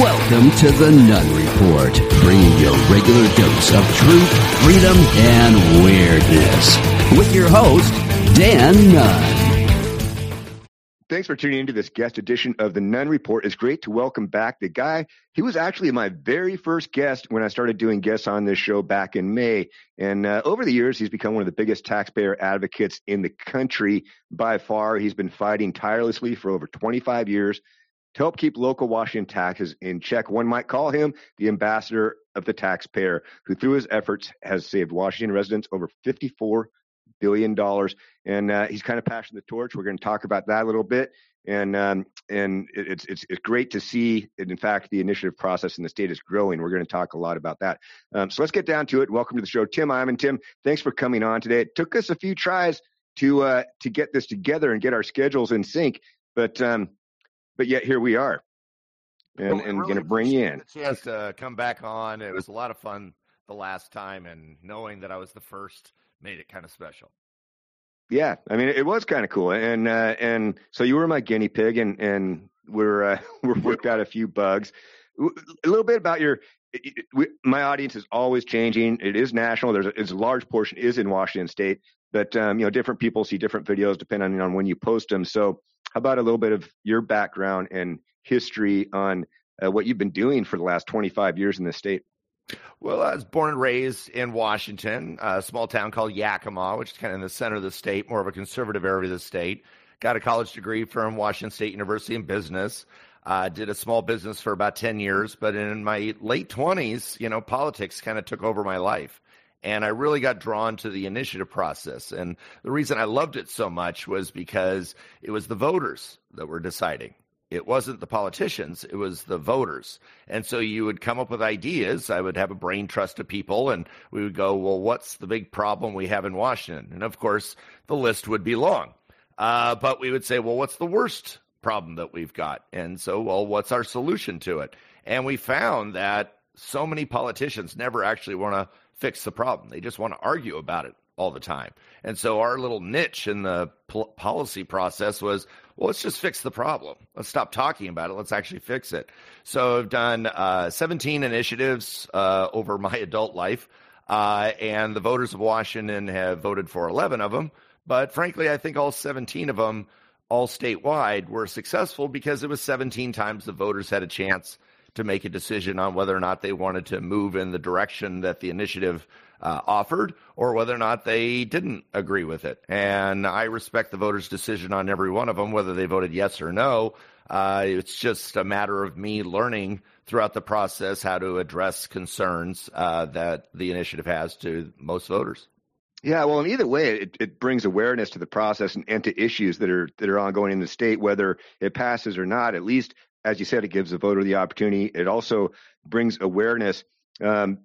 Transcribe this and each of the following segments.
Welcome to the Nunn Report, bringing you a regular dose of truth, freedom, and weirdness. With your host, Dan Nunn. Thanks for tuning into this guest edition of the Nunn Report. It's great to welcome back the guy. He was actually my very first guest when I started doing guests on this show back in May. And uh, over the years, he's become one of the biggest taxpayer advocates in the country by far. He's been fighting tirelessly for over 25 years to help keep local Washington taxes in check. One might call him the ambassador of the taxpayer, who through his efforts has saved Washington residents over $54 billion. And uh, he's kind of passing the torch. We're going to talk about that a little bit. And um, and it's, it's it's great to see. In fact, the initiative process in the state is growing. We're going to talk a lot about that. Um, so let's get down to it. Welcome to the show, Tim Eyman. Tim, thanks for coming on today. It took us a few tries to uh, to get this together and get our schedules in sync, but um, but yet here we are, and Well, and really going to bring you in. chance to come back on. It was a lot of fun the last time, and knowing that I was the first made it kind of special. Yeah, I mean, it was kind of cool, and uh, and so you were my guinea pig, and and we're uh, we're worked out a few bugs. A little bit about your. we, my audience is always changing. It is national. There's a, it's a large portion is in Washington State, but um, you know, different people see different videos depending on when you post them. So, how about a little bit of your background and history on uh, what you've been doing for the last 25 years in this state? Well, I was born and raised in Washington, a small town called Yakima, which is kind of in the center of the state, more of a conservative area of the state. Got a college degree from Washington State University in business. Uh, did a small business for about 10 years, but in my late 20s, you know, politics kind of took over my life. And I really got drawn to the initiative process. And the reason I loved it so much was because it was the voters that were deciding. It wasn't the politicians, it was the voters. And so you would come up with ideas. I would have a brain trust of people, and we would go, Well, what's the big problem we have in Washington? And of course, the list would be long. Uh, but we would say, Well, what's the worst problem that we've got? And so, well, what's our solution to it? And we found that so many politicians never actually want to fix the problem, they just want to argue about it all the time. And so our little niche in the pol- policy process was, well, let's just fix the problem. Let's stop talking about it. Let's actually fix it. So I've done uh, 17 initiatives uh, over my adult life, uh, and the voters of Washington have voted for 11 of them. But frankly, I think all 17 of them, all statewide, were successful because it was 17 times the voters had a chance to make a decision on whether or not they wanted to move in the direction that the initiative uh, offered or whether or not they didn't agree with it. And I respect the voters' decision on every one of them, whether they voted yes or no. Uh, it's just a matter of me learning throughout the process how to address concerns uh, that the initiative has to most voters. Yeah, well, in either way, it, it brings awareness to the process and, and to issues that are that are ongoing in the state, whether it passes or not. At least, as you said, it gives the voter the opportunity. It also brings awareness. Um,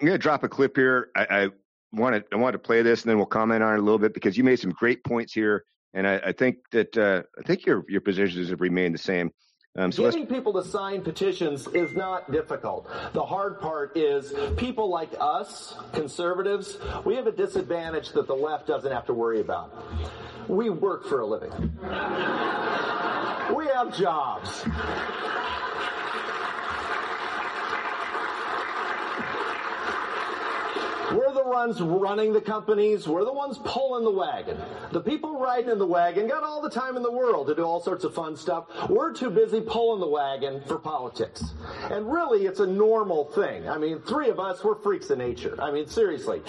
I'm going to drop a clip here. I, I want to I want to play this, and then we'll comment on it a little bit because you made some great points here, and I, I think that uh, I think your your positions have remained the same. Um, so Getting people to sign petitions is not difficult. The hard part is people like us, conservatives, we have a disadvantage that the left doesn't have to worry about. We work for a living. We have jobs. We're the ones running the companies. We're the ones pulling the wagon. The people riding in the wagon got all the time in the world to do all sorts of fun stuff. We're too busy pulling the wagon for politics. And really, it's a normal thing. I mean, three of us, we're freaks of nature. I mean, seriously.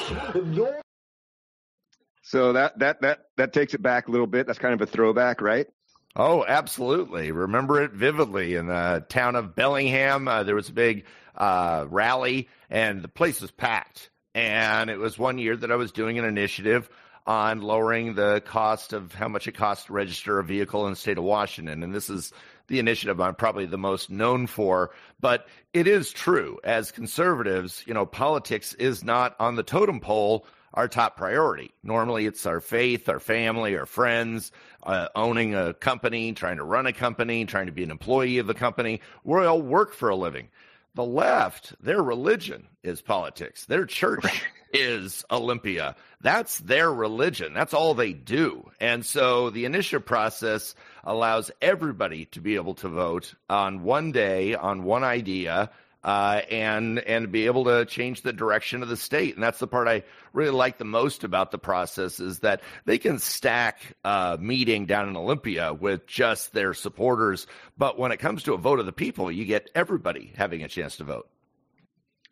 So that that that that takes it back a little bit. That's kind of a throwback, right? Oh, absolutely. Remember it vividly in the town of Bellingham. Uh, there was a big uh, rally, and the place was packed. And it was one year that I was doing an initiative on lowering the cost of how much it costs to register a vehicle in the state of Washington. And this is the initiative I'm probably the most known for. But it is true, as conservatives, you know, politics is not on the totem pole our top priority. Normally, it's our faith, our family, our friends, uh, owning a company, trying to run a company, trying to be an employee of the company. We all work for a living. The left, their religion is politics. Their church is Olympia. That's their religion. That's all they do. And so the initiative process allows everybody to be able to vote on one day, on one idea, uh, and and be able to change the direction of the state. And that's the part I really like the most about the process is that they can stack a meeting down in Olympia with just their supporters, but when it comes to a vote of the people, you get everybody having a chance to vote.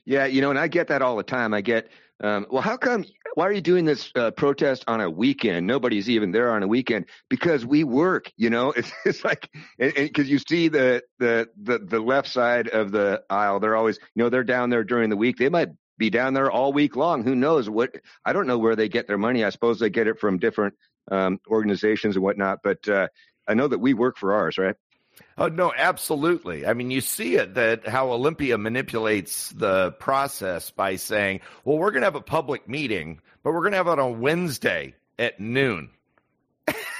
Yeah, you know, and I get that all the time. I get, um, well, how come? Why are you doing this uh, protest on a weekend? Nobody's even there on a weekend because we work. You know, it's, it's like because you see the, the the the left side of the aisle. They're always, you know, they're down there during the week. They might be down there all week long. Who knows what? I don't know where they get their money. I suppose they get it from different um, organizations and whatnot. But uh, I know that we work for ours, right? Oh no, absolutely. I mean, you see it that how Olympia manipulates the process by saying, "Well, we're going to have a public meeting, but we're going to have it on Wednesday at noon."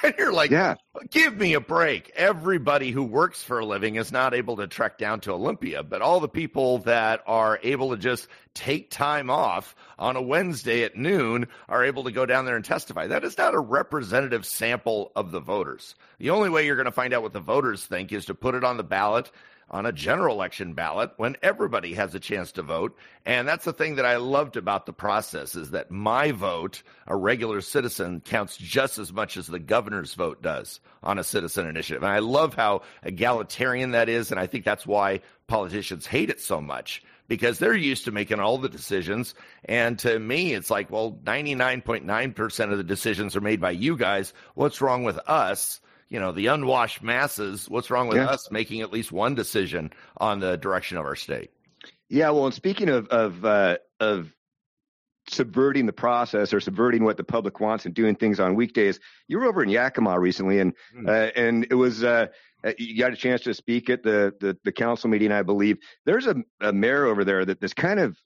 and you're like, yeah. give me a break. Everybody who works for a living is not able to trek down to Olympia, but all the people that are able to just take time off on a Wednesday at noon are able to go down there and testify. That is not a representative sample of the voters. The only way you're going to find out what the voters think is to put it on the ballot on a general election ballot when everybody has a chance to vote. And that's the thing that I loved about the process is that my vote, a regular citizen, counts just as much as the governor's vote does on a citizen initiative. And I love how egalitarian that is. And I think that's why politicians hate it so much because they're used to making all the decisions. And to me, it's like, well, 99.9% of the decisions are made by you guys. What's wrong with us? You know the unwashed masses what's wrong with yeah. us making at least one decision on the direction of our state yeah well and speaking of of uh, of subverting the process or subverting what the public wants and doing things on weekdays you were over in yakima recently and mm. uh, and it was uh, uh, you got a chance to speak at the the, the council meeting i believe there's a, a mayor over there that this kind of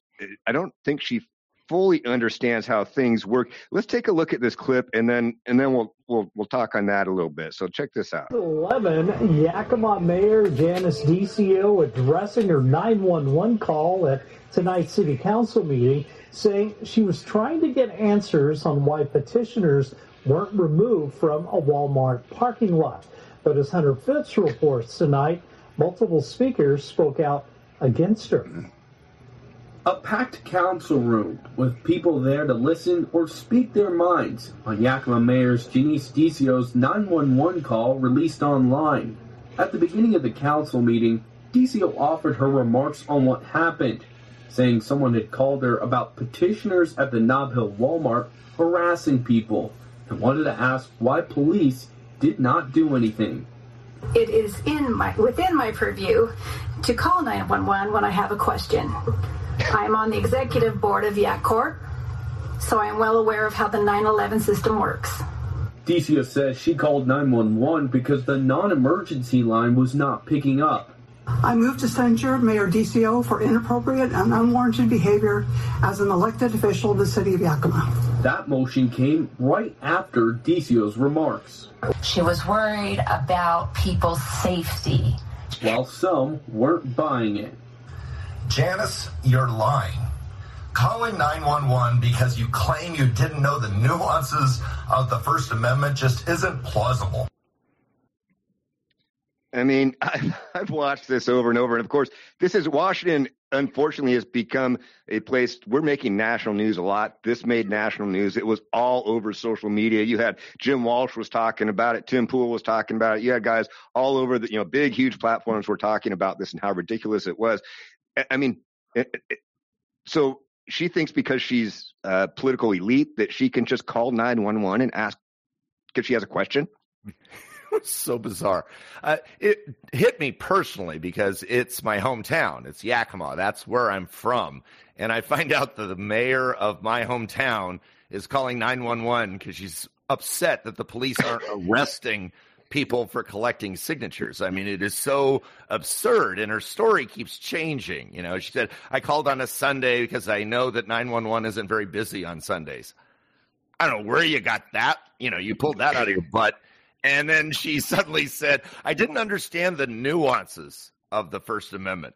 i don't think she fully understands how things work. Let's take a look at this clip and then and then we'll we'll we'll talk on that a little bit. So check this out. 11 Yakima Mayor Janice Deccio addressing her 911 call at tonight's city council meeting saying she was trying to get answers on why petitioners weren't removed from a Walmart parking lot. But as Hunter Fitz reports tonight, multiple speakers spoke out against her. A packed council room with people there to listen or speak their minds on Yakima Mayor's Janice Deccio's 911 call released online. At the beginning of the council meeting, DiCio offered her remarks on what happened, saying someone had called her about petitioners at the Nob Hill Walmart harassing people and wanted to ask why police did not do anything. It is in my within my purview to call 911 when I have a question. I am on the executive board of Yak Corp, so I am well aware of how the 911 system works. Deccio says she called 911 because the non emergency line was not picking up. I move to censure Mayor Deccio for inappropriate and unwarranted behavior as an elected official of the city of Yakima. That motion came right after Deccio's remarks. She was worried about people's safety. While some weren't buying it. Janice, you're lying. Calling 911 because you claim you didn't know the nuances of the First Amendment just isn't plausible. I mean, I've watched this over and over. And of course, this is Washington, unfortunately, has become a place we're making national news a lot. This made national news. It was all over social media. You had Jim Walsh was talking about it. Tim Pool was talking about it. You had guys all over the, you know, big, huge platforms were talking about this and how ridiculous it was. I mean, it, it, so she thinks because she's a political elite that she can just call 911 and ask if she has a question. so bizarre. Uh, it hit me personally because it's my hometown. It's Yakima. That's where I'm from. And I find out that the mayor of my hometown is calling 911 because she's upset that the police aren't arresting people for collecting signatures. I mean, it is so absurd, and her story keeps changing. You know, she said, I called on a Sunday because I know that 911 isn't very busy on Sundays. I don't know where you got that. You know, you pulled that out of your butt. And then she suddenly said, I didn't understand the nuances of the First Amendment.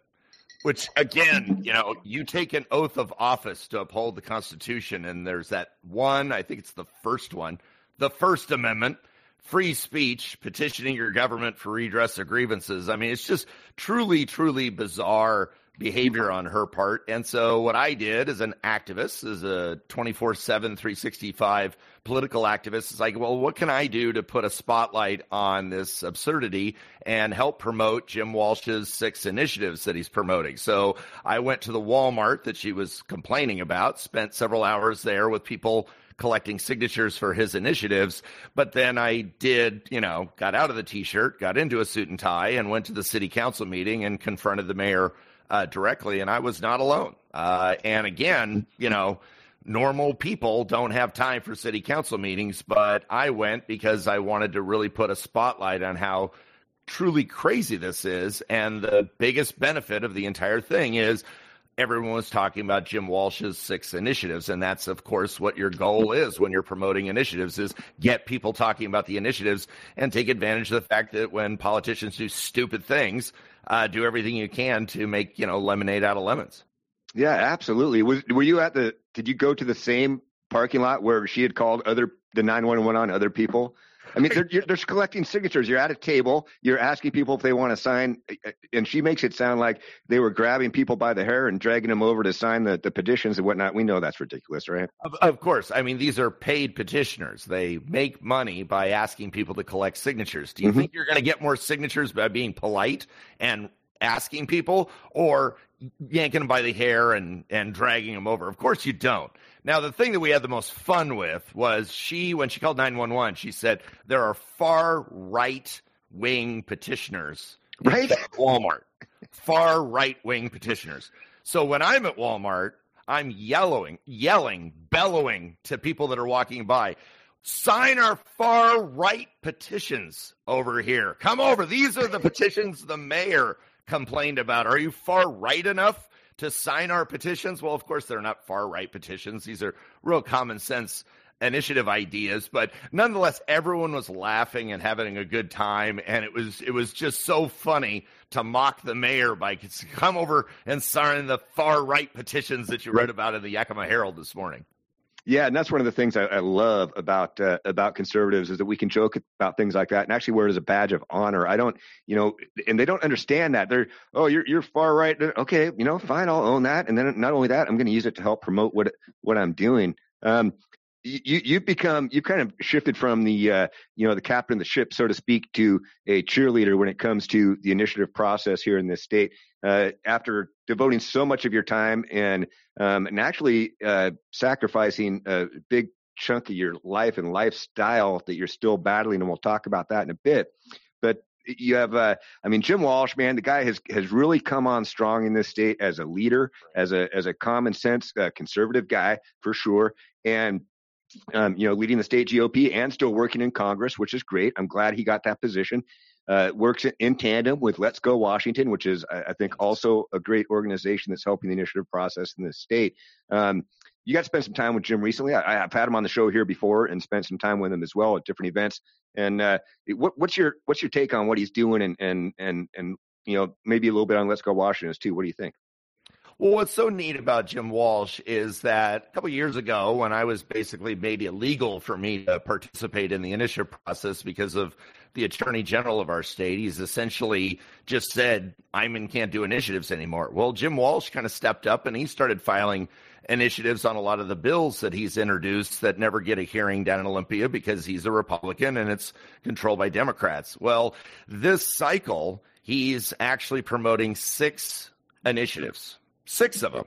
Which again, you know, you take an oath of office to uphold the Constitution, and there's that one, I think it's the first one, the First Amendment, free speech, petitioning your government for redress of grievances. I mean, it's just truly, truly bizarre behavior on her part. And so what I did as an activist, as a 24 7, 365 political activist, is like, well, what can I do to put a spotlight on this absurdity and help promote Jim Walsh's six initiatives that he's promoting? So I went to the Walmart that she was complaining about, spent several hours there with people collecting signatures for his initiatives. But then I did, you know, got out of the t shirt, got into a suit and tie, and went to the city council meeting and confronted the mayor uh, directly, and I was not alone. Uh, and again, you know, normal people don't have time for city council meetings, but I went because I wanted to really put a spotlight on how truly crazy this is. And the biggest benefit of the entire thing is everyone was talking about Jim Walsh's six initiatives. And that's, of course, what your goal is when you're promoting initiatives is get people talking about the initiatives and take advantage of the fact that when politicians do stupid things, uh, do everything you can to make you know lemonade out of lemons. Yeah, absolutely. Was were you at the? Did you go to the same parking lot where she had called other the nine one one on other people? I mean, they're, they're collecting signatures. You're at a table. You're asking people if they want to sign, and she makes it sound like they were grabbing people by the hair and dragging them over to sign the, the petitions and whatnot. We know that's ridiculous, right? Of, of course. I mean, these are paid petitioners. They make money by asking people to collect signatures. Do you mm-hmm. think you're going to get more signatures by being polite and asking people, or yanking them by the hair and and dragging them over? Of course, you don't. Now, the thing that we had the most fun with was she, when she called 911, she said there are far right wing petitioners right? at Walmart. far right wing petitioners. So when I'm at Walmart, I'm yelling, yelling, bellowing to people that are walking by. Sign our far right petitions over here. Come over. These are the petitions the mayor complained about. Are you far right enough to sign our petitions. Well, of course, they're not far right petitions. These are real common sense initiative ideas but nonetheless everyone was laughing and having a good time and it was it was just so funny to mock the mayor by come over and sign the far right petitions that you read about in the Yakima Herald this morning yeah, and that's one of the things I, I love about uh, about conservatives is that we can joke about things like that and actually wear it as a badge of honor. I don't, you know, and they don't understand that. They're, oh, you're you're far right. Okay, you know, fine, I'll own that. And then not only that, I'm going to use it to help promote what what I'm doing. Um, you you've become you've kind of shifted from the uh, you know the captain of the ship so to speak to a cheerleader when it comes to the initiative process here in this state. Uh, after devoting so much of your time and um, and actually uh, sacrificing a big chunk of your life and lifestyle that you're still battling and we'll talk about that in a bit but you have uh, I mean Jim Walsh man the guy has has really come on strong in this state as a leader as a as a common sense uh, conservative guy for sure and um, you know, leading the state GOP and still working in Congress, which is great. I'm glad he got that position. Uh, works in tandem with Let's Go Washington, which is, I think, also a great organization that's helping the initiative process in the state. Um, you got to spend some time with Jim recently. I, have had him on the show here before and spent some time with him as well at different events. And uh, what, what's your what's your take on what he's doing and and and and you know maybe a little bit on Let's Go Washington too? What do you think? Well, what's so neat about Jim Walsh is that a couple years ago, when I was basically made illegal for me to participate in the initiative process because of the attorney general of our state, he's essentially just said, Eyman can't do initiatives anymore. Well, Jim Walsh kind of stepped up and he started filing initiatives on a lot of the bills that he's introduced that never get a hearing down in Olympia because he's a Republican and it's controlled by Democrats. Well, this cycle, he's actually promoting six initiatives six of them.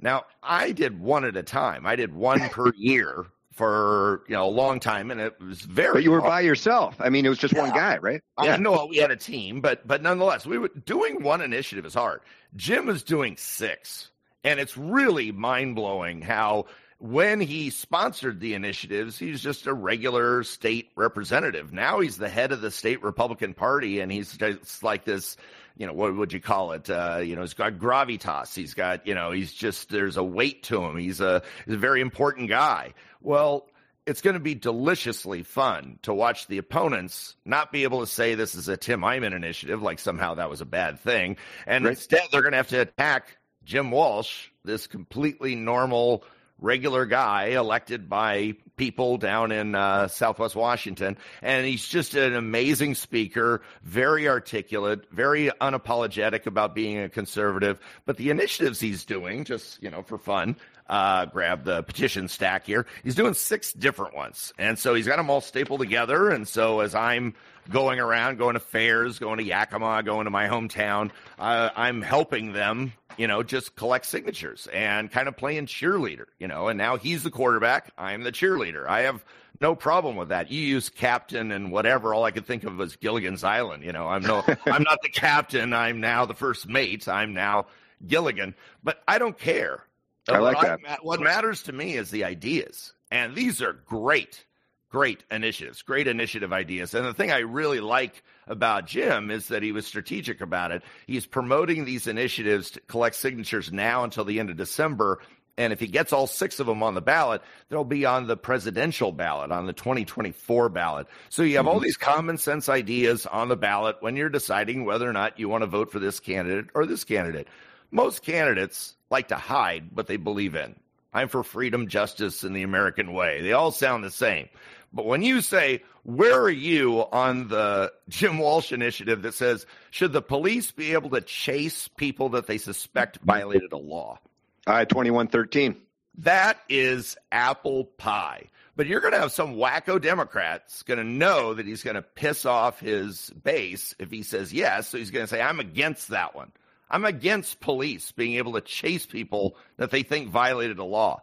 Now, I did one at a time. I did one per year for you know a long time, and it was very. But you were long. by yourself. I mean, it was just yeah. one guy, right? Yeah. I know we had a team, but but nonetheless, we were doing one initiative is hard. Jim is doing six, and it's really mind blowing how when he sponsored the initiatives, he's just a regular state representative. Now he's the head of the state Republican Party, and he's just like this you know, what would you call it? Uh, you know, he's got gravitas. He's got, you know, he's just, there's a weight to him. He's a, he's a very important guy. Well, it's going to be deliciously fun to watch the opponents not be able to say this is a Tim Eyman initiative, like somehow that was a bad thing. And right. instead, they're going to have to attack Jim Walsh, this completely normal, regular guy elected by people down in uh, Southwest Washington. And he's just an amazing speaker, very articulate, very unapologetic about being a conservative. But the initiatives he's doing, just, you know, for fun, uh, grab the petition stack here. He's doing six different ones. And so he's got them all stapled together. And so as I'm going around, going to fairs, going to Yakima, going to my hometown, uh, I'm helping them, you know, just collect signatures and kind of playing cheerleader, you know. And now he's the quarterback. I'm the cheerleader. I have no problem with that. You use captain and whatever. All I could think of was Gilligan's Island. You know, I'm no, I'm not the captain. I'm now the first mate. I'm now Gilligan. But I don't care. I like that. I, what matters to me is the ideas, and these are great, great initiatives, great initiative ideas. And the thing I really like about Jim is that he was strategic about it. He's promoting these initiatives to collect signatures now until the end of December. And if he gets all six of them on the ballot, they'll be on the presidential ballot, on the 2024 ballot. So you have all mm-hmm. these common sense ideas on the ballot when you're deciding whether or not you want to vote for this candidate or this candidate. Most candidates like to hide what they believe in. I'm for freedom, justice, and the American way. They all sound the same. But when you say, where are you on the Jim Walsh initiative that says, should the police be able to chase people that they suspect violated a law? I 2113. That is apple pie. But you're going to have some wacko Democrats going to know that he's going to piss off his base if he says yes. So he's going to say, I'm against that one. I'm against police being able to chase people that they think violated a law.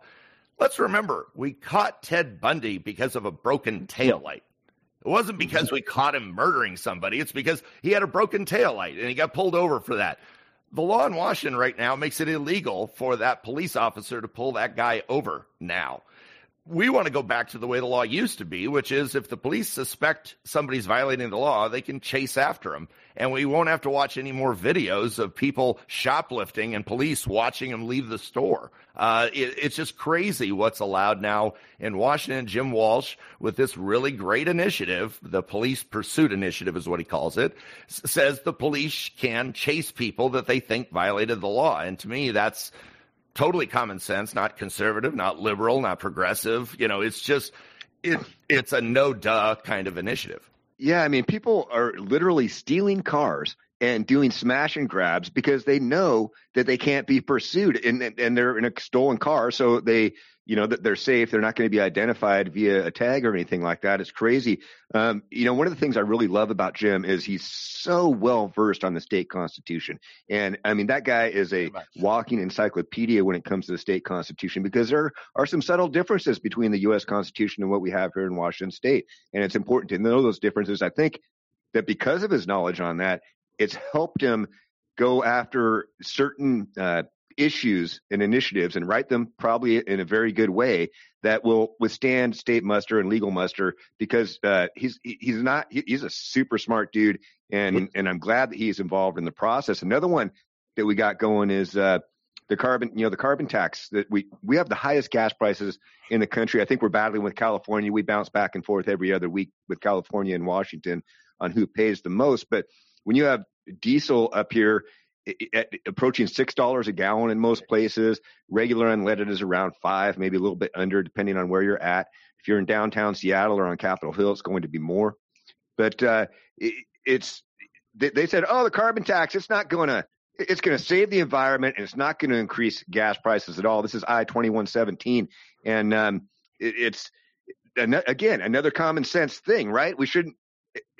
Let's remember, we caught Ted Bundy because of a broken taillight. It wasn't mm-hmm. because we caught him murdering somebody. It's because he had a broken taillight and he got pulled over for that. The law in Washington right now makes it illegal for that police officer to pull that guy over now we want to go back to the way the law used to be, which is if the police suspect somebody's violating the law, they can chase after them. And we won't have to watch any more videos of people shoplifting and police watching them leave the store. Uh, it, it's just crazy what's allowed now in Washington. Jim Walsh, with this really great initiative, the police pursuit initiative is what he calls it, says the police can chase people that they think violated the law. And to me, that's totally common sense, not conservative, not liberal, not progressive. You know, it's just it it's a no duh kind of initiative. Yeah, I mean, people are literally stealing cars and doing smash and grabs because they know that they can't be pursued and and they're in a stolen car, so they you know that they're safe. They're not going to be identified via a tag or anything like that. It's crazy. Um, you know, one of the things I really love about Jim is he's so well versed on the state constitution, and I mean that guy is a walking encyclopedia when it comes to the state constitution because there are some subtle differences between the U.S. Constitution and what we have here in Washington State, and it's important to know those differences. I think that because of his knowledge on that, it's helped him go after certain uh, issues and initiatives and write them probably in a very good way that will withstand state muster and legal muster because uh, he's he's not he's a super smart dude and and I'm glad that he's involved in the process. Another one that we got going is uh, the carbon you know the carbon tax that we we have the highest gas prices in the country. I think we're battling with California. We bounce back and forth every other week with California and Washington on who pays the most, but when you have diesel up here approaching six dollars a gallon in most places. Regular unleaded is around five, maybe a little bit under, depending on where you're at. If you're in downtown Seattle or on Capitol Hill, it's going to be more. But uh, it, it's they said, oh, the carbon tax, it's not going to it's going to save the environment and it's not going to increase gas prices at all. This is I twenty one seventeen, and um, it, it's again another common sense thing, right? We shouldn't.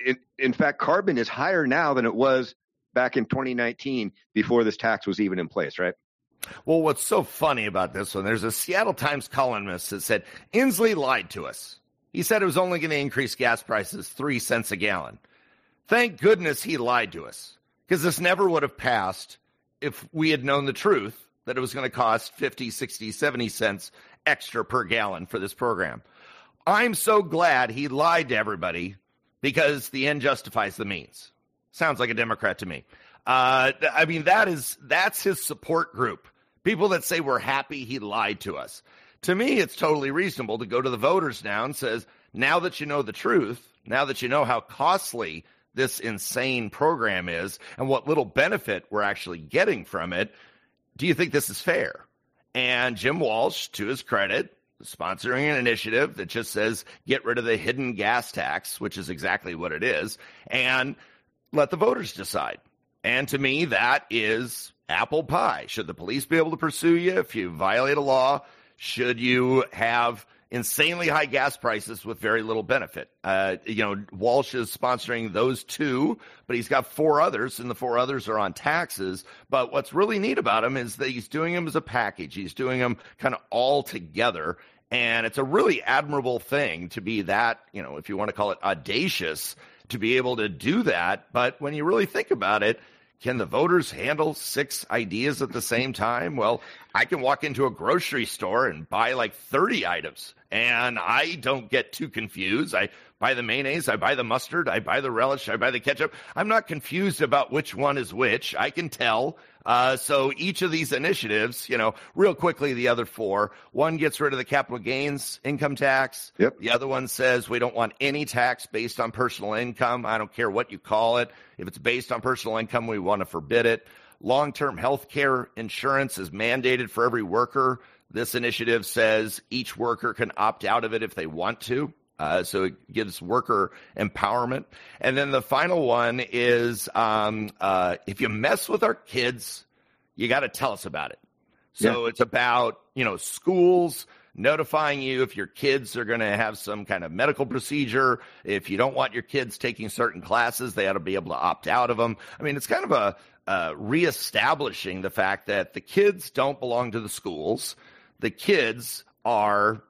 In, in fact, carbon is higher now than it was back in 2019 before this tax was even in place, right? Well, what's so funny about this one, there's a Seattle Times columnist that said Inslee lied to us. He said it was only going to increase gas prices three cents a gallon. Thank goodness he lied to us because this never would have passed if we had known the truth that it was going to cost 50, 60, 70 cents extra per gallon for this program. I'm so glad he lied to everybody because the end justifies the means. Sounds like a Democrat to me. Uh, I mean, that is that's his support group. People that say we're happy he lied to us. To me, it's totally reasonable to go to the voters now and says, now that you know the truth, now that you know how costly this insane program is and what little benefit we're actually getting from it, do you think this is fair? And Jim Walsh, to his credit, sponsoring an initiative that just says get rid of the hidden gas tax, which is exactly what it is, and let the voters decide. And to me, that is apple pie. Should the police be able to pursue you if you violate a law? Should you have insanely high gas prices with very little benefit. Uh, you know, Walsh is sponsoring those two, but he's got four others, and the four others are on taxes. But what's really neat about him is that he's doing them as a package. He's doing them kind of all together. And it's a really admirable thing to be that, you know, if you want to call it audacious, to be able to do that. But when you really think about it, can the voters handle six ideas at the same time? Well, I can walk into a grocery store and buy like 30 items and I don't get too confused. I buy the mayonnaise, I buy the mustard, I buy the relish, I buy the ketchup. I'm not confused about which one is which. I can tell. Uh, so each of these initiatives, you know, real quickly, the other four, one gets rid of the capital gains income tax. Yep. The other one says we don't want any tax based on personal income. I don't care what you call it. If it's based on personal income, we want to forbid it. Long-term health care insurance is mandated for every worker. This initiative says each worker can opt out of it if they want to. Uh, so it gives worker empowerment. And then the final one is um, uh, if you mess with our kids, you got to tell us about it. So yeah. it's about, you know, schools notifying you if your kids are going to have some kind of medical procedure. If you don't want your kids taking certain classes, they ought to be able to opt out of them. I mean, it's kind of a uh, reestablishing the fact that the kids don't belong to the schools. The kids are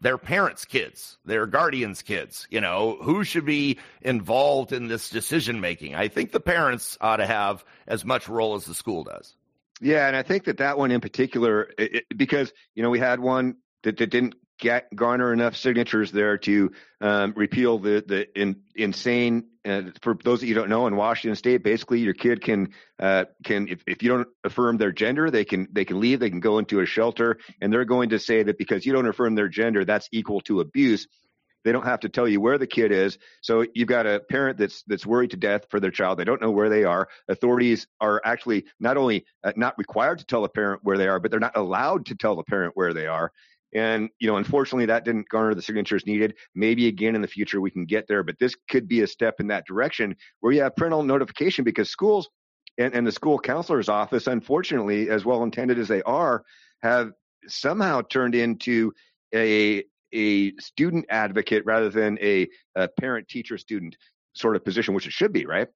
their parents' kids, their guardians' kids. You know, who should be involved in this decision making? I think the parents ought to have as much role as the school does. Yeah, and I think that that one in particular, it, it, because you know we had one that, that didn't get, garner enough signatures there to um, repeal the the in, insane. Uh, for those that you don't know, in Washington State, basically your kid can uh, can if, if you don't affirm their gender, they can they can leave. They can go into a shelter, and they're going to say that because you don't affirm their gender, that's equal to abuse. They don't have to tell you where the kid is. So you've got a parent that's that's worried to death for their child. They don't know where they are. Authorities are actually not only uh, not required to tell a parent where they are, but they're not allowed to tell the parent where they are. And, you know, unfortunately, that didn't garner the signatures needed. Maybe again in the future we can get there, but this could be a step in that direction where you have parental notification because schools and, and the school counselor's office, unfortunately, as well intended as they are, have somehow turned into a a student advocate rather than a, a parent teacher student sort of position, which it should be, right?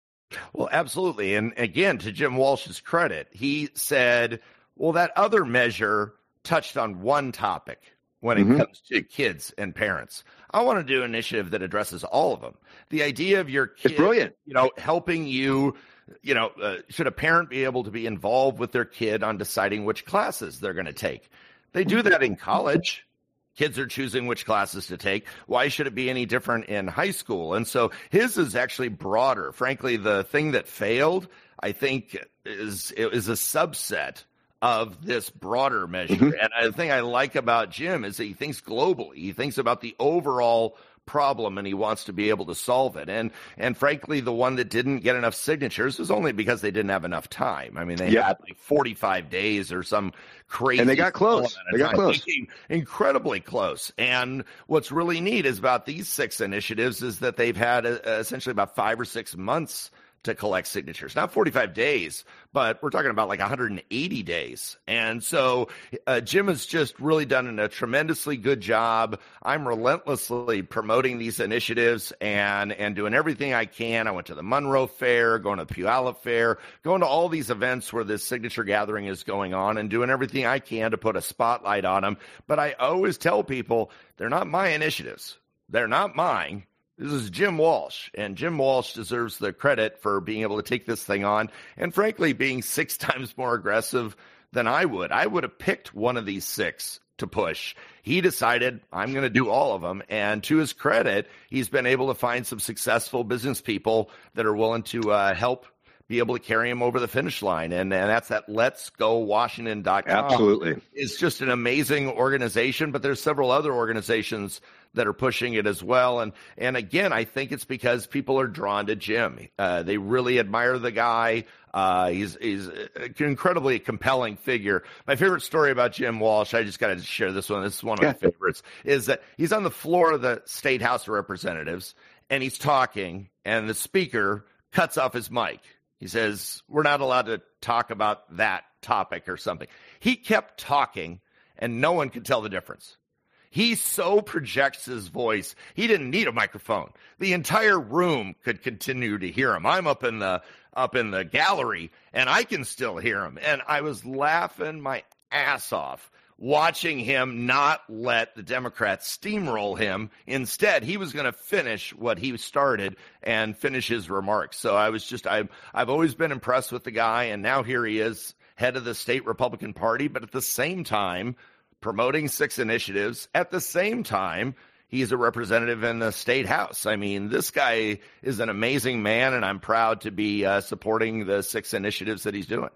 Well, absolutely. And again, to Jim Walsh's credit, he said, well, that other measure touched on one topic when it mm-hmm. comes to kids and parents. I want to do an initiative that addresses all of them. The idea of your kid, it's brilliant. you know, helping you, you know, uh, should a parent be able to be involved with their kid on deciding which classes they're going to take? They do that in college. Kids are choosing which classes to take. Why should it be any different in high school? And so his is actually broader. Frankly, the thing that failed, I think, is is a subset of this broader measure. Mm-hmm. And the thing I like about Jim is that he thinks globally. He thinks about the overall problem and he wants to be able to solve it. And and frankly, the one that didn't get enough signatures was only because they didn't have enough time. I mean, they yeah. had like 45 days or some crazy. And they got close. They got close. They incredibly close. And what's really neat is about these six initiatives is that they've had uh, essentially about five or six months to collect signatures. Not 45 days, but we're talking about like 180 days. And so uh, Jim has just really done a tremendously good job. I'm relentlessly promoting these initiatives and and doing everything I can. I went to the Monroe Fair, going to the Puyallup Fair, going to all these events where this signature gathering is going on, and doing everything I can to put a spotlight on them. But I always tell people they're not my initiatives. They're not mine this is Jim Walsh, and Jim Walsh deserves the credit for being able to take this thing on, and frankly, being six times more aggressive than I would. I would have picked one of these six to push. He decided I'm going to do all of them, and to his credit, he's been able to find some successful business people that are willing to uh, help be able to carry him over the finish line. And, and that's that let's go Washington.com. Absolutely. It's just an amazing organization, but there's several other organizations that are pushing it as well. And, and again, I think it's because people are drawn to Jim. Uh, they really admire the guy. Uh, he's he's an incredibly compelling figure. My favorite story about Jim Walsh, I just got to share this one. This is one of yeah. my favorites. Is that he's on the floor of the state house of representatives and he's talking, and the speaker cuts off his mic. He says, We're not allowed to talk about that topic or something. He kept talking, and no one could tell the difference. He so projects his voice. He didn't need a microphone. The entire room could continue to hear him. I'm up in the up in the gallery and I can still hear him. And I was laughing my ass off watching him not let the Democrats steamroll him. Instead, he was going to finish what he started and finish his remarks. So I was just, I've, I've always been impressed with the guy. And now here he is, head of the state Republican Party, but at the same time, promoting six initiatives. At the same time, he's a representative in the state house. I mean, this guy is an amazing man, and I'm proud to be uh, supporting the six initiatives that he's doing.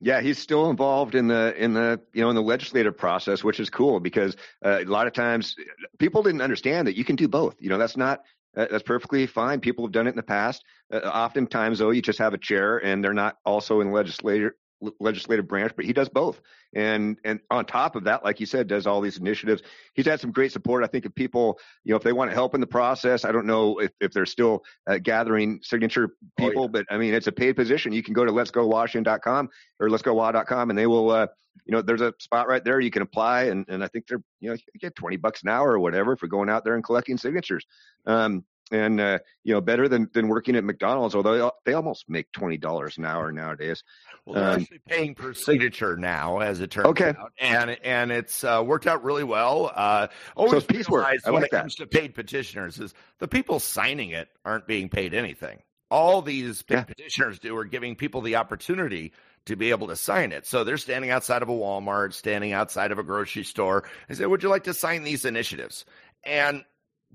Yeah, he's still involved in the in the you know in the legislative process, which is cool because uh, a lot of times people didn't understand that you can do both. You know, that's not uh, that's perfectly fine. People have done it in the past. Uh, oftentimes, though, you just have a chair and they're not also in legislature legislative branch, but he does both. And and on top of that, like you said, does all these initiatives. He's had some great support. I think if people, you know, if they want to help in the process, I don't know if, if they're still uh, gathering signature people, oh, yeah. but I mean, it's a paid position. You can go to let's go Washington.com or let's go wa.com and they will, uh, you know, there's a spot right there you can apply. And, and I think they're, you know, you get 20 bucks an hour or whatever for going out there and collecting signatures. Um, and uh, you know better than than working at McDonald's. Although they almost make twenty dollars an hour nowadays. Well, they're um, actually paying per signature now, as it turns okay. out, and and it's uh, worked out really well. Uh, always so piecework. when like it that. comes to paid petitioners, is the people signing it aren't being paid anything. All these yeah. petitioners do are giving people the opportunity to be able to sign it. So they're standing outside of a Walmart, standing outside of a grocery store, and say, "Would you like to sign these initiatives?" And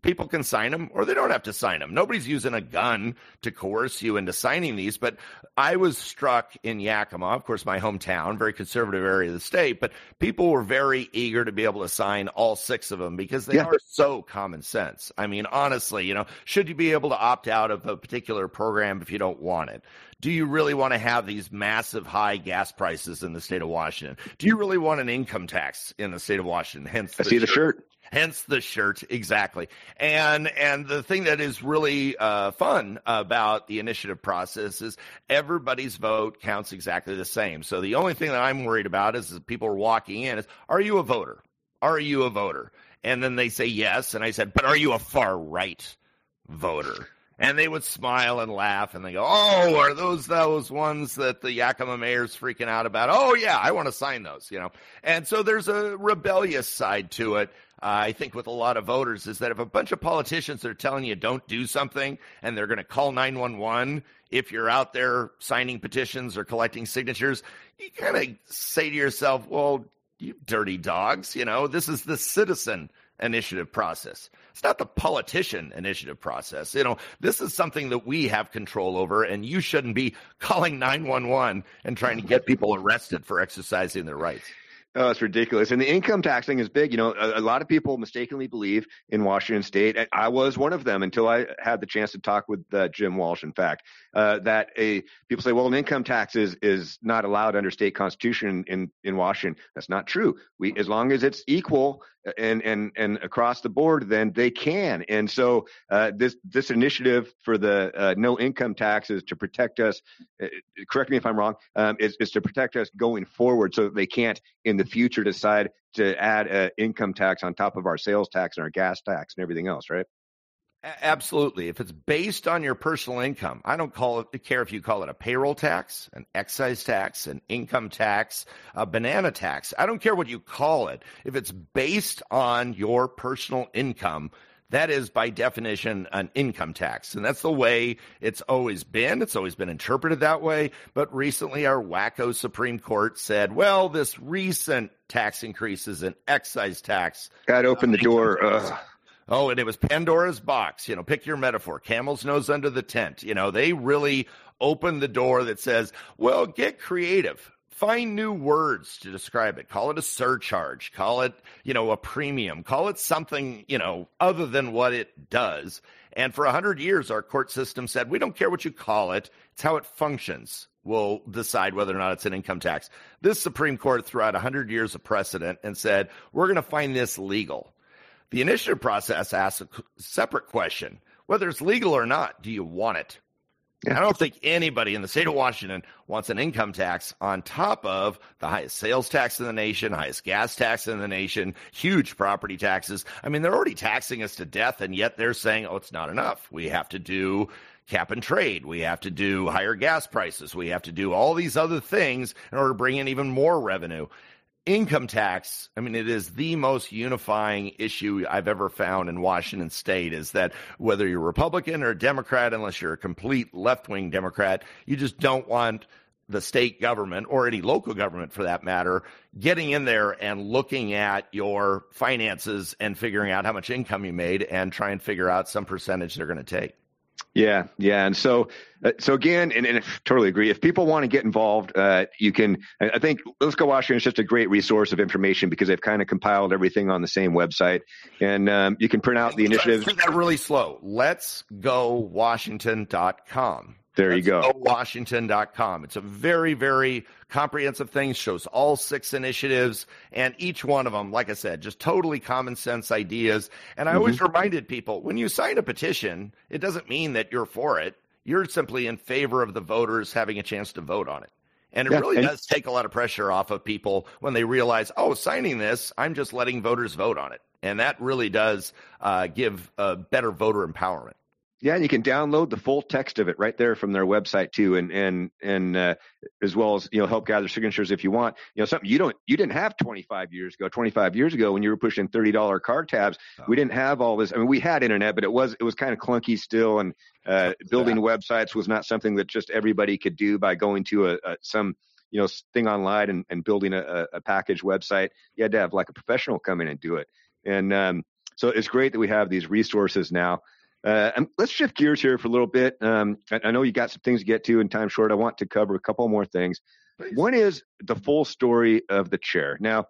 people can sign them or they don't have to sign them. Nobody's using a gun to coerce you into signing these. But I was struck in Yakima, of course, my hometown, very conservative area of the state, but people were very eager to be able to sign all six of them because they yeah. are so common sense. I mean, honestly, you know, should you be able to opt out of a particular program if you don't want it? Do you really want to have these massive high gas prices in the state of Washington? Do you really want an income tax in the state of Washington? Hence, I see the shirt hence the shirt. Exactly. And and the thing that is really uh, fun about the initiative process is everybody's vote counts exactly the same. So the only thing that i'm worried about is, is people are walking in is are you a voter? Are you a voter? And then they say yes. And i said but are you a far right voter? And they would smile and laugh and they go, "Oh, are those those ones that the Yakima mayor's freaking out about?" Oh yeah, I want to sign those, you know. And so there's a rebellious side to it Uh, I think with a lot of voters is that if a bunch of politicians are telling you don't do something and they're going to call 911 if you're out there signing petitions or collecting signatures, you kind of say to yourself, well, you dirty dogs, you know, this is the citizen initiative process. It's not the politician initiative process. You know, this is something that we have control over, and you shouldn't be calling 911 and trying to get people arrested for exercising their rights. Oh, it's ridiculous. And the income tax thing is big. You know, a, a, lot of people mistakenly believe in Washington State. I was one of them until I had the chance to talk with uh, Jim Walsh. In fact, uh, that a people say, well, an income tax is is not allowed under state constitution in in Washington. That's not true. We as long as it's equal and and and across the board, then they can. And so uh, this this initiative for the uh, no income taxes to protect us. Uh, correct me if I'm wrong. Um, is is to protect us going forward, so that they can't in the future decide to add an income tax on top of our sales tax and our gas tax and everything else, right? Absolutely. If it's based on your personal income, I don't call it care if you call it a payroll tax, an excise tax, an income tax, a banana tax. I don't care what you call it. If it's based on your personal income, that is by definition an income tax. And that's the way it's always been. It's always been interpreted that way. But recently our wacko Supreme Court said, well, this recent tax increase is an excise tax. Got to open the uh, door. Oh, and it was Pandora's box. You know, pick your metaphor. Camel's nose under the tent. You know, they really opened the door that says, well, get creative. Find new words to describe it. Call it a surcharge. Call it, you know, a premium. Call it something, you know, other than what it does. And for a hundred years, our court system said, we don't care what you call it. It's how it functions We'll decide whether or not it's an income tax. This Supreme Court threw out 100 years of precedent and said, we're going to find this legal. The initiative process asks a separate question whether it's legal or not, do you want it? I don't think anybody in the state of Washington wants an income tax on top of the highest sales tax in the nation, highest gas tax in the nation, huge property taxes. I mean, they're already taxing us to death, and yet they're saying, oh, it's not enough. We have to do cap and trade. We have to do higher gas prices. We have to do all these other things in order to bring in even more revenue. Income tax, I mean, it is the most unifying issue I've ever found in Washington state is that whether you're Republican or Democrat, unless you're a complete left wing Democrat, you just don't want the state government or any local government for that matter getting in there and looking at your finances and figuring out how much income you made and try and figure out some percentage they're going to take. Yeah, yeah, and so uh, so again, and, and I totally agree. If people want to get involved, uh, you can. I think Let's Go Washington is just a great resource of information because they've kind of compiled everything on the same website, and um, you can print out the initiatives. That really slow. Let's go Washington.com. There you go. Washington.com. It's a very, very comprehensive thing, shows all six initiatives, and each one of them, like I said, just totally common sense ideas. And I mm-hmm. always reminded people when you sign a petition, it doesn't mean that you're for it. You're simply in favor of the voters having a chance to vote on it. And it yeah, really and- does take a lot of pressure off of people when they realize, oh, signing this, I'm just letting voters vote on it. And that really does uh, give a better voter empowerment. Yeah, and you can download the full text of it right there from their website too, and and and uh, as well as you know help gather signatures if you want. You know something you don't you didn't have 25 years ago. 25 years ago when you were pushing $30 card tabs, oh. we didn't have all this. I mean, we had internet, but it was it was kind of clunky still, and uh, building yeah. websites was not something that just everybody could do by going to a, a some you know thing online and, and building a, a package website. You had to have like a professional come in and do it, and um, so it's great that we have these resources now. Uh, let's shift gears here for a little bit. Um, I, I, know you got some things to get to in time short. I want to cover a couple more things. Please. One is the full story of the chair. Now,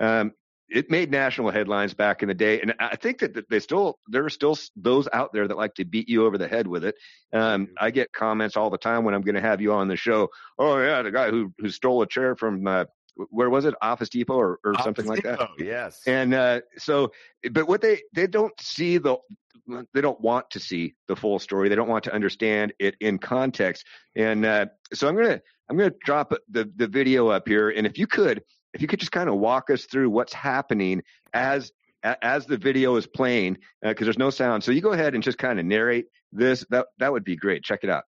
um, it made national headlines back in the day, and I think that they still there are still those out there that like to beat you over the head with it. Um, I get comments all the time when I'm going to have you on the show. Oh yeah, the guy who who stole a chair from uh, where was it? Office depot or, or something like depot, that yes. And uh, so but what they they don't see the they don't want to see the full story. They don't want to understand it in context. And uh, so i'm gonna i'm gonna drop the the video up here. And if you could if you could just kind of walk us through what's happening as as the video is playing because uh, there's no sound. So you go ahead and just kind of narrate this. That that would be great. Check it out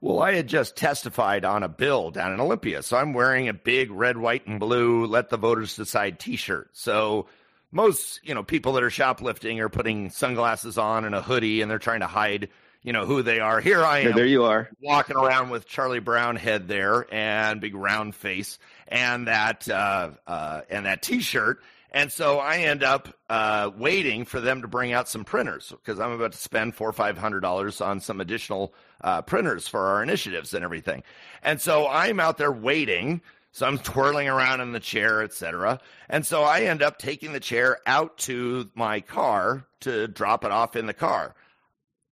well, I had just testified on a bill down in Olympia. So I'm wearing a big red, white, and blue let the voters decide t shirt. So most, you know, people that are shoplifting are putting sunglasses on and a hoodie and they're trying to hide, you know, who they are. Here I am. there you are. Walking around with Charlie Brown head there and big round face and that uh, uh, and that t shirt. And so I end up uh, waiting for them to bring out some printers because I'm about to spend four or five hundred dollars on some additional uh, printers for our initiatives and everything. And so I'm out there waiting. So I'm twirling around in the chair, etc. And so I end up taking the chair out to my car to drop it off in the car.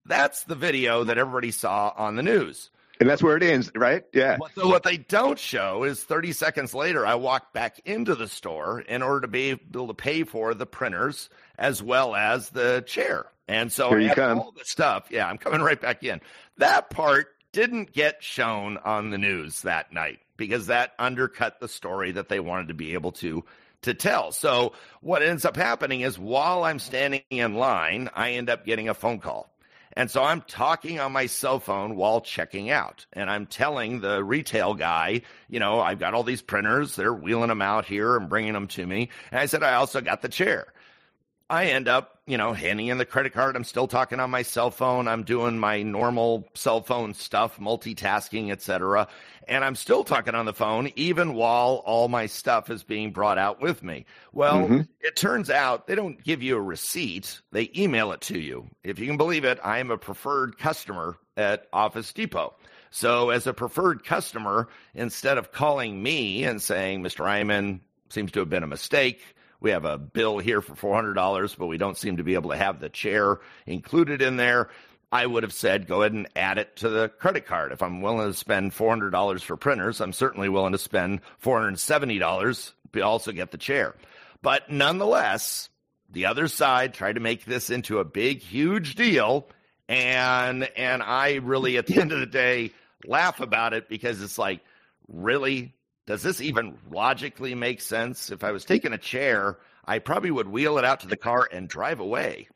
That's the video that everybody saw on the news. And that's where it ends, right? Yeah. So what they don't show is 30 seconds later, I walk back into the store in order to be able to pay for the printers as well as the chair. And so Here I you come. all the stuff. Yeah, I'm coming right back in. That part didn't get shown on the news that night because that undercut the story that they wanted to be able to to tell. So what ends up happening is while I'm standing in line, I end up getting a phone call and so I'm talking on my cell phone while checking out. And I'm telling the retail guy, you know, I've got all these printers. They're wheeling them out here and bringing them to me. And I said, I also got the chair. I end up you know, handing in the credit card. I'm still talking on my cell phone. I'm doing my normal cell phone stuff, multitasking, etc. And I'm still talking on the phone even while all my stuff is being brought out with me. Well, mm-hmm. it turns out they don't give you a receipt. They email it to you. If you can believe it, I am a preferred customer at Office Depot. So as a preferred customer, instead of calling me and saying, Mr. Eyman seems to have been a mistake, we have a bill here for $400, but we don't seem to be able to have the chair included in there. I would have said, go ahead and add it to the credit card. If I'm willing to spend $400 for printers, I'm certainly willing to spend $470 to also get the chair. But nonetheless, the other side tried to make this into a big, huge deal. And, and I really, at the end of the day, laugh about it because it's like, really? Does this even logically make sense? If I was taking a chair, I probably would wheel it out to the car and drive away.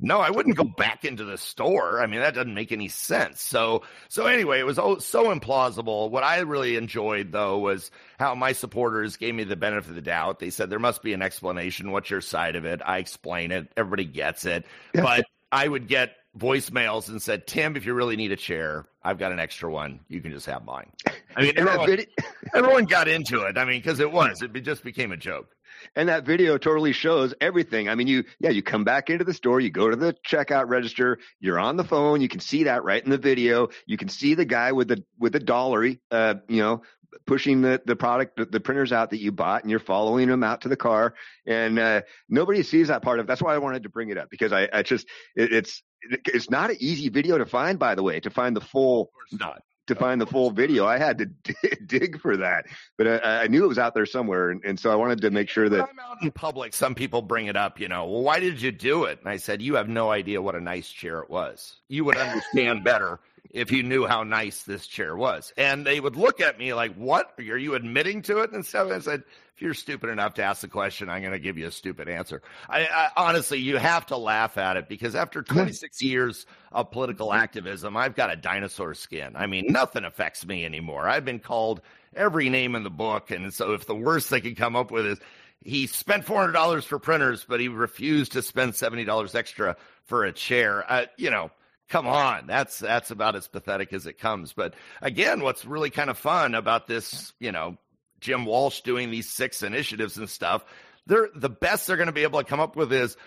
No, I wouldn't go back into the store. I mean, that doesn't make any sense. So, so anyway, it was so implausible. What I really enjoyed though was how my supporters gave me the benefit of the doubt. They said there must be an explanation. What's your side of it? I explain it. Everybody gets it. But I would get voicemails and said, Tim, if you really need a chair, I've got an extra one. You can just have mine. I mean, everyone, video- everyone got into it. I mean, because it was, it just became a joke. And that video totally shows everything. I mean, you, yeah, you come back into the store, you go to the checkout register, you're on the phone, you can see that right in the video. You can see the guy with the, with the dollary, uh, you know, pushing the, the product, the, the, printers out that you bought and you're following them out to the car. And, uh, nobody sees that part of, that's why I wanted to bring it up because I, I just, it, it's, it's not an easy video to find, by the way, to find the full, not to find the full video. I had to dig for that, but I, I, knew it was out there somewhere, and, and, so I wanted to make sure that I'm out in public. Some people bring it up, you know. Well, why did you do it? And I said, you have no idea what a nice chair it was. You would understand better if you knew how nice this chair was. And they would look at me like, "What? Are you admitting to it?" And. And I said, if you're stupid enough to ask the question, I'm going to give you a stupid answer. I, I, honestly, you have to laugh at it because after 26 years of political activism, I've got a dinosaur skin. I mean, nothing affects me anymore. I've been called every name in the book, and so if the worst they could come up with is he spent $400 for printers, but he refused to spend $70 extra for a chair, uh, you know come on that's that's about as pathetic as it comes but again what's really kind of fun about this you know Jim Walsh doing these six initiatives and stuff, they're the best they're going to be able to come up with is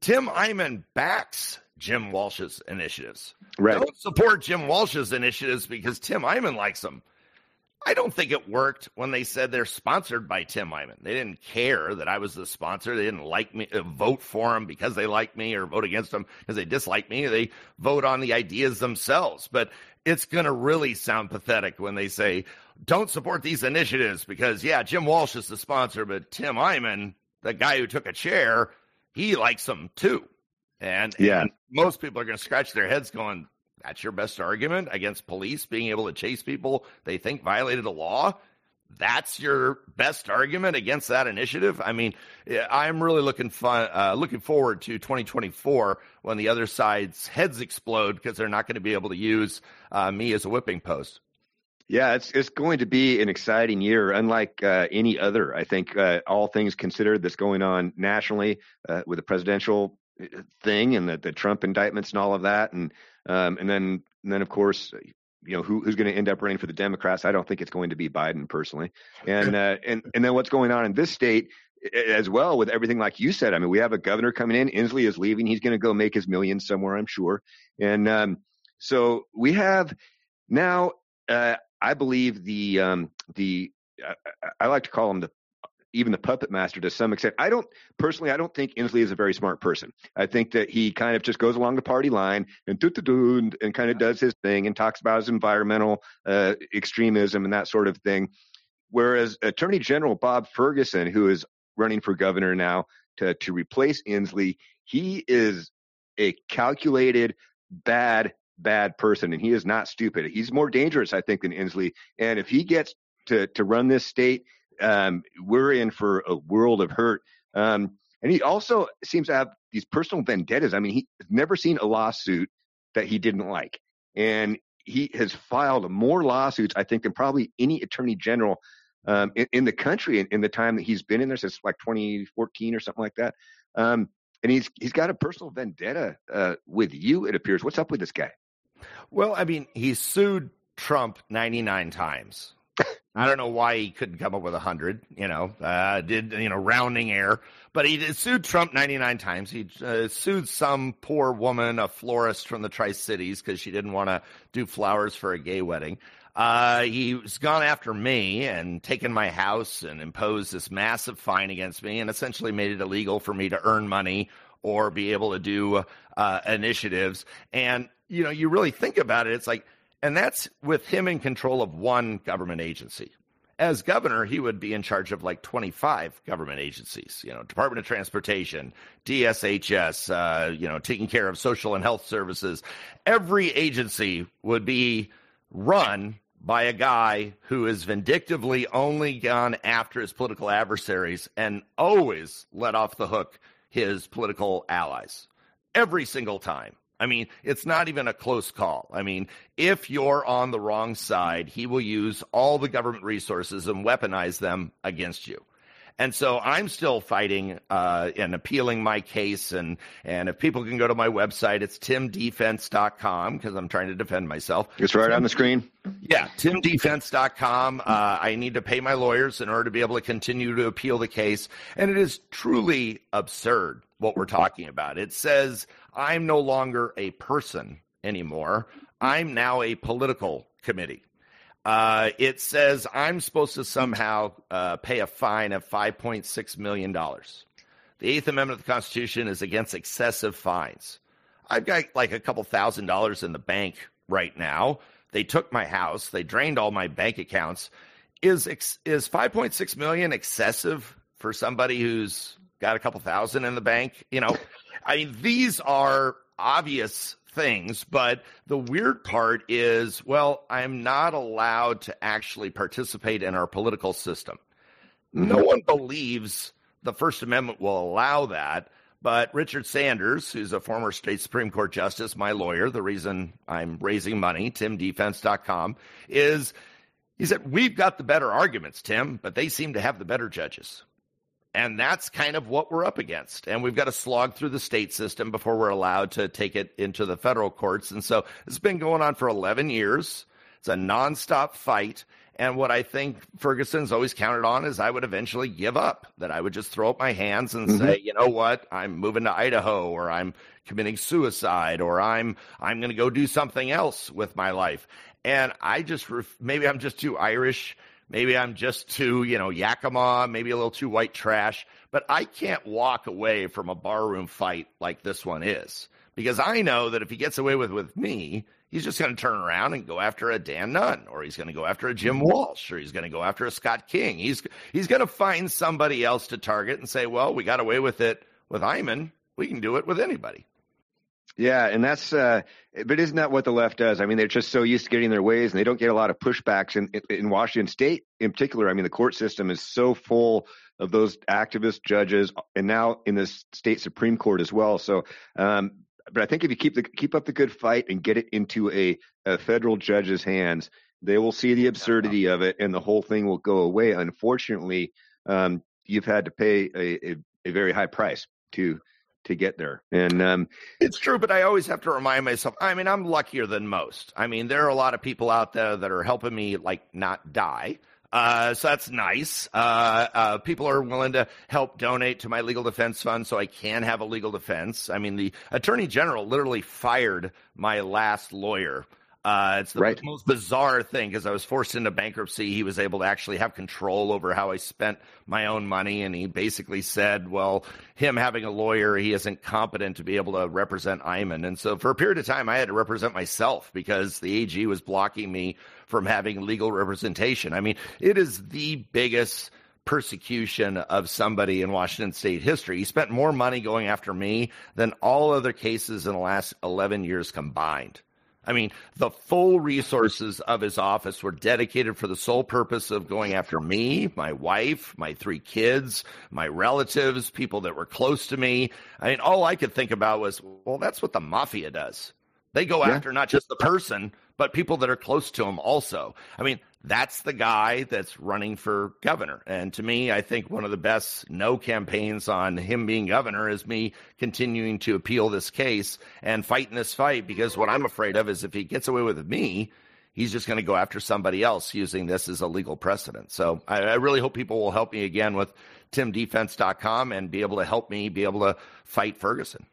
Tim Eyman backs Jim Walsh's initiatives. Right. Don't support Jim Walsh's initiatives because Tim Eyman likes them. I don't think it worked when they said they're sponsored by Tim Eyman. They didn't care that I was the sponsor. They didn't like me, uh, vote for him because they like me or vote against him because they dislike me. They vote on the ideas themselves. But it's going to really sound pathetic when they say, don't support these initiatives because, yeah, Jim Walsh is the sponsor, but Tim Eyman, the guy who took a chair, he likes them too. And, yeah. And most people are going to scratch their heads going, that's your best argument against police being able to chase people they think violated the law? That's your best argument against that initiative. I mean, I'm really looking fun, uh, looking forward to 2024 when the other side's heads explode because they're not going to be able to use uh, me as a whipping post. Yeah, it's it's going to be an exciting year, unlike uh, any other. I think uh, all things considered, that's going on nationally uh, with the presidential uh, thing and the, the Trump indictments and all of that, and um, and then and then of course, you know who, who's going to end up running for the Democrats. I don't think it's going to be Biden personally, and uh, and and then what's going on in this state as well with everything like you said. I mean, we have a governor coming in. Inslee is leaving. He's going to go make his millions somewhere, I'm sure, and um, so we have now. Uh, I believe the um, the I, I like to call them the even the puppet master to some extent. I don't personally, I don't think Inslee is a very smart person. I think that he kind of just goes along the party line and and, and kind of does his thing and talks about his environmental uh, extremism and that sort of thing. Whereas Attorney General Bob Ferguson, who is running for governor now to to replace Inslee, he is a calculated bad bad person and he is not stupid. He's more dangerous, I think, than Inslee. And if he gets to, to run this state, um, we're in for a world of hurt. Um, and he also seems to have these personal vendettas. I mean, he's never seen a lawsuit that he didn't like. And he has filed more lawsuits, I think, than probably any attorney general um, in, in, the country in, in, the time that he's been in there since like 2014 or something like that. Um, and he's he's got a personal vendetta uh, with you. It appears. What's up with this guy? Well, I mean, he sued Trump 99 times. I don't know why he couldn't come up with a 100, you know, uh, did, you know, rounding error, but he sued Trump 99 times. He uh, sued some poor woman, a florist from the Tri Cities, because she didn't want to do flowers for a gay wedding. Uh, he's gone after me and taken my house and imposed this massive fine against me and essentially made it illegal for me to earn money or be able to do uh, initiatives. And, you know, you really think about it, it's like, and that's with him in control of one government agency. As governor, he would be in charge of like 25 government agencies, you know, Department of Transportation, DSHS, uh, you know, taking care of social and health services. Every agency would be run by a guy who has vindictively only gone after his political adversaries and always let off the hook his political allies every single time. I mean, it's not even a close call. I mean, if you're on the wrong side, he will use all the government resources and weaponize them against you. And so I'm still fighting uh, and appealing my case. And, and if people can go to my website, it's timdefense.com because I'm trying to defend myself. It's right on the screen. Yeah, timdefense.com. Uh, I need to pay my lawyers in order to be able to continue to appeal the case. And it is truly absurd what we're talking about. It says I'm no longer a person anymore. I'm now a political committee. Uh, it says I'm supposed to somehow uh, pay a fine of $5.6 million. The Eighth Amendment of the Constitution is against excessive fines. I've got like a couple thousand dollars in the bank right now. They took my house. They drained all my bank accounts. Is is 5.6 million excessive for somebody who's got a couple thousand in the bank? You know, I mean, these are obvious things, but the weird part is, well, I'm not allowed to actually participate in our political system. No one believes the First Amendment will allow that. But Richard Sanders, who's a former state Supreme Court justice, my lawyer, the reason I'm raising money, timdefense.com, is he said, We've got the better arguments, Tim, but they seem to have the better judges. And that's kind of what we're up against. And we've got to slog through the state system before we're allowed to take it into the federal courts. And so it's been going on for 11 years. It's a nonstop fight. And what I think Ferguson's always counted on is I would eventually give up, that I would just throw up my hands and mm-hmm. say, you know what, I'm moving to Idaho or I'm committing suicide or I'm, I'm going to go do something else with my life. And I just, maybe I'm just too Irish Maybe I'm just too, you know, Yakima, maybe a little too white trash, but I can't walk away from a barroom fight like this one is because I know that if he gets away with with me, he's just going to turn around and go after a Dan Nunn, or he's going to go after a Jim Walsh, or he's going to go after a Scott King. He's he's going to find somebody else to target and say, "Well, we got away with it with Eyman. We can do it with anybody." Yeah, and that's uh but isn't that what the left does? I mean, they're just so used to getting their ways and they don't get a lot of pushbacks in in Washington state in particular. I mean, the court system is so full of those activist judges and now in the state supreme court as well. So um but I think if you keep the keep up the good fight and get it into a, a federal judge's hands, they will see the absurdity of it and the whole thing will go away. Unfortunately, um, you've had to pay a, a, a very high price to to get there. And um, it's true, but I always have to remind myself. I mean, I'm luckier than most. I mean, there are a lot of people out there that are helping me like not die. Uh, so that's nice. Uh, uh, people are willing to help donate to my legal defense fund so I can have a legal defense. I mean, the attorney general literally fired my last lawyer uh, it's the right. most bizarre thing because I was forced into bankruptcy. He was able to actually have control over how I spent my own money. And he basically said, well, him having a lawyer, he isn't competent to be able to represent Eyman. And so for a period of time, I had to represent myself because the AG was blocking me from having legal representation. I mean, it is the biggest persecution of somebody in Washington state history. He spent more money going after me than all other cases in the last 11 years combined. I mean, the full resources of his office were dedicated for the sole purpose of going after me, my wife, my three kids, my relatives, people that were close to me. I mean, all I could think about was, well, that's what the mafia does. They go yeah. after not just the person, but people that are close to him also. I mean, that's the guy that's running for governor. And to me, I think one of the best no campaigns on him being governor is me continuing to appeal this case and fighting this fight because what I'm afraid of is if he gets away with me, he's just going to go after somebody else using this as a legal precedent. So I, I really hope people will help me again with timdefense.com and be able to help me be able to fight Ferguson.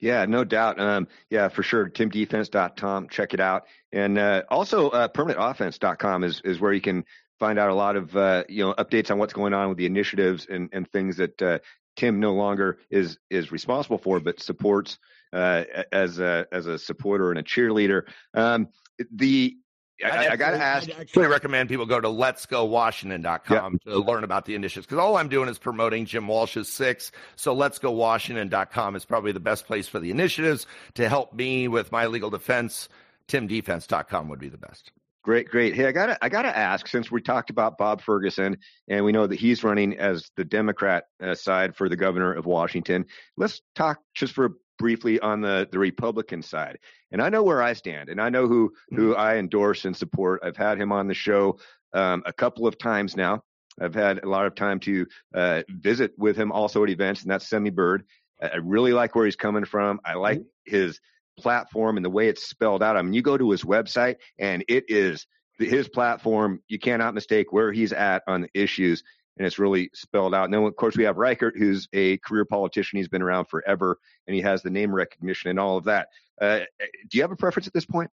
Yeah, no doubt. Um, yeah, for sure. TimDefense.com. Check it out. And uh, also, uh, PermanentOffense.com is, is where you can find out a lot of uh, you know updates on what's going on with the initiatives and, and things that uh, Tim no longer is is responsible for, but supports uh, as a as a supporter and a cheerleader. Um, the I, I got to ask. I actually recommend people go to letsgowashington.com to learn about the initiatives because all I'm doing is promoting Jim Walsh's six. So letsgowashington.com is probably the best place for the initiatives to help me with my legal defense. TimDefense.com would be the best. Great, great. Hey, I gotta, I gotta ask since we talked about Bob Ferguson and we know that he's running as the Democrat uh, side for the governor of Washington. Let's talk just for briefly on the, the Republican side. And I know where I stand and I know who, who mm-hmm. I endorse and support. I've had him on the show um, a couple of times now. I've had a lot of time to uh, visit with him also at events, and that's Semi Bird. I really like where he's coming from. I like mm-hmm. his platform and the way it's spelled out. I mean, you go to his website and it is his platform. You cannot mistake where he's at on the issues and it's really spelled out. And then, of course, we have Reichert, who's a career politician. He's been around forever, and he has the name recognition and all of that. Uh, do you have a preference at this point?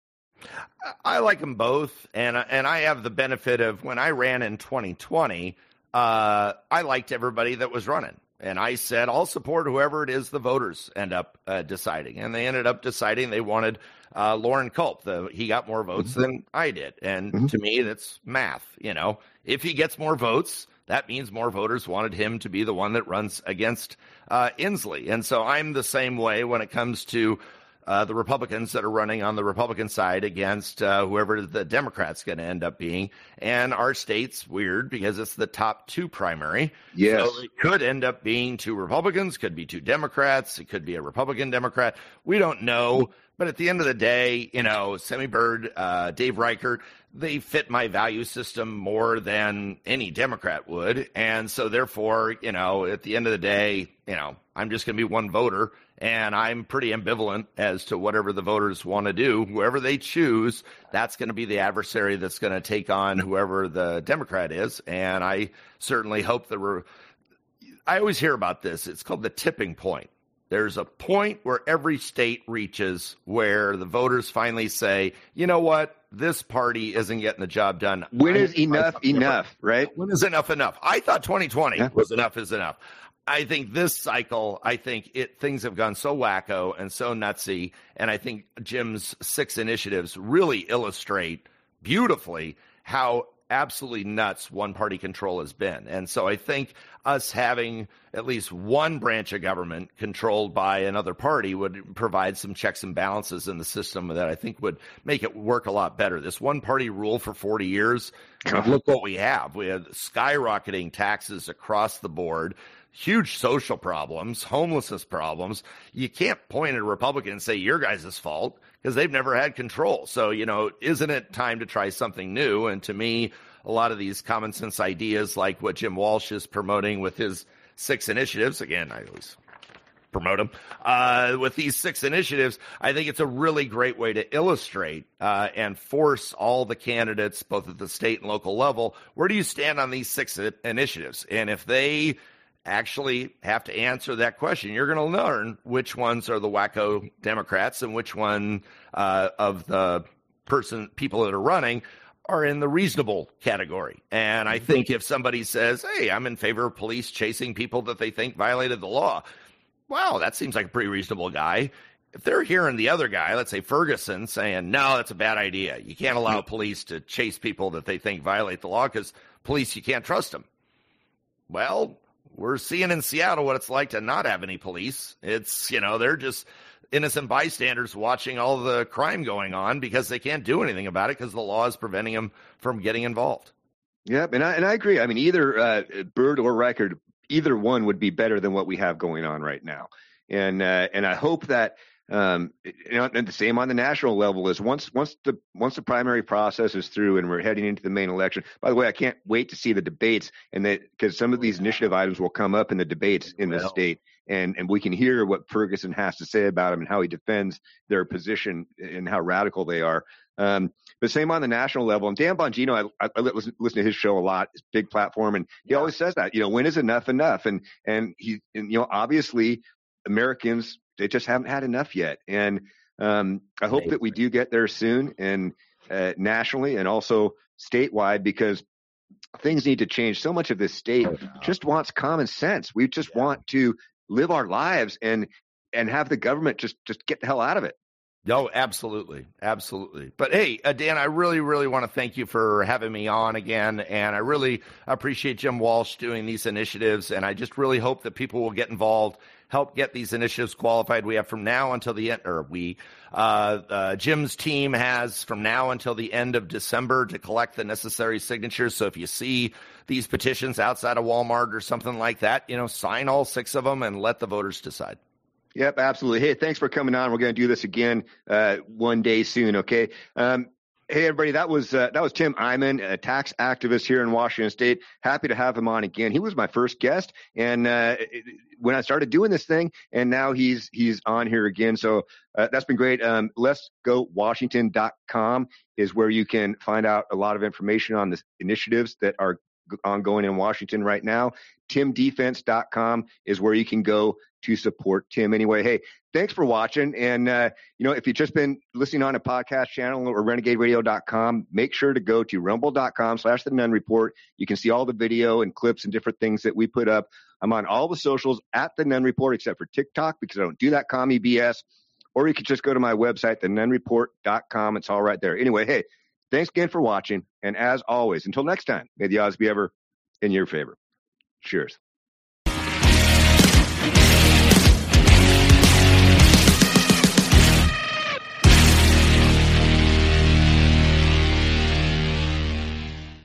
I like them both, and and I have the benefit of when I ran in 2020, uh, I liked everybody that was running, and I said I'll support whoever it is the voters end up uh, deciding, and they ended up deciding they wanted uh, Loren Culp. The, he got more votes mm-hmm. than I did, and mm-hmm. to me that's math. You know, if he gets more votes, that means more voters wanted him to be the one that runs against uh, Inslee. And so I'm the same way when it comes to uh, the Republicans that are running on the Republican side against uh, whoever the Democrats going to end up being. And our state's weird because it's the top two primary. Yes. So it could end up being two Republicans, could be two Democrats, it could be a Republican Democrat. We don't know. But at the end of the day, you know, Semi Bird, uh, Dave Reichert, they fit my value system more than any Democrat would. And so therefore, you know, at the end of the day, you know, I'm just going to be one voter and I'm pretty ambivalent as to whatever the voters want to do. Whoever they choose, that's going to be the adversary that's going to take on whoever the Democrat is. And I certainly hope that we're, I always hear about this. It's called the tipping point. There's a point where every state reaches where the voters finally say, you know what? this party isn't getting the job done. When is enough enough, right? When is enough enough? I thought 2020 yeah. was enough is enough. I think this cycle, I think it things have gone so wacko and so nutsy, and I think Jim's six initiatives really illustrate beautifully how absolutely nuts one party control has been. And so I think us having at least one branch of government controlled by another party would provide some checks and balances in the system that I think would make it work a lot better. This one party rule for 40 years, look what we have. We have skyrocketing taxes across the board huge social problems, homelessness problems. You can't point at a Republican and say your guys' fault because they've never had control. So, you know, isn't it time to try something new? And to me, a lot of these common sense ideas like what Jim Walsh is promoting with his six initiatives, again, I always promote them. Uh, with these six initiatives, I think it's a really great way to illustrate uh, and force all the candidates, both at the state and local level, where do you stand on these six initiatives? And if they actually have to answer that question. You're going to learn which ones are the wacko Democrats and which one uh, of the person people that are running are in the reasonable category. And I think if somebody says, "Hey, I'm in favor of police chasing people that they think violated the law," wow, that seems like a pretty reasonable guy. If they're hearing the other guy, let's say Ferguson, saying, "No, that's a bad idea. You can't allow police to chase people that they think violate the law because police you can't trust them." Well, we're seeing in Seattle what it's like to not have any police. It's, you know, they're just innocent bystanders watching all the crime going on because they can't do anything about it because the law is preventing them from getting involved. Yep, and I and I agree. I mean, either uh, Bird or Reichert, either one would be better than what we have going on right now. And uh, and I hope that um, you know, and the same on the national level is once once the once the primary process is through and we're heading into the main election. By the way, I can't wait to see the debates and that because some of these initiative items will come up in the debates in the state, and and we can hear what Ferguson has to say about them and how he defends their position and how radical they are. Um, but same on the national level. And Dan Bongino, I, I, I listen, listen, to his show a lot, his big platform, and he yeah. always says that, you know, when is enough enough? And and he, and, you know, obviously Americans they just haven't had enough yet. And um, I hope that we do get there soon and uh, nationally and also statewide because things need to change. So much of this state just wants common sense. We just yeah. want to live our lives and and have the government just just get the hell out of it. No, absolutely, absolutely. But hey, uh, Dan, I really, really want to thank you for having me on again, and I really appreciate Jim Walsh doing these initiatives, and I just really hope that people will get involved, help get these initiatives qualified. We have from now until the end, or we, uh, uh, Jim's team has from now until the end of December to collect the necessary signatures. So if you see these petitions outside of Walmart or something like that, you know, sign all six of them and let the voters decide. Yep, absolutely. Hey, thanks for coming on. We're going to do this again uh, one day soon. Okay. Um, hey, everybody. That was uh, that was Tim Eyman, a tax activist here in Washington State. Happy to have him on again. He was my first guest, and uh, when I started doing this thing, and now he's he's on here again. So uh, that's been great. Um, let's go Washington.com is where you can find out a lot of information on the initiatives that are ongoing in Washington right now. TimDefense.com is where you can go to support Tim anyway. Hey, thanks for watching. And, uh, you know, if you've just been listening on a podcast channel or renegaderadio.com, make sure to go to rumble.com slash the Nunn Report. You can see all the video and clips and different things that we put up. I'm on all the socials at the Nunn Report except for TikTok because I don't do that commie BS. Or you can just go to my website, thenunnreport.com. It's all right there. Anyway, hey, thanks again for watching. And as always, until next time, may the odds be ever in your favor. Cheers.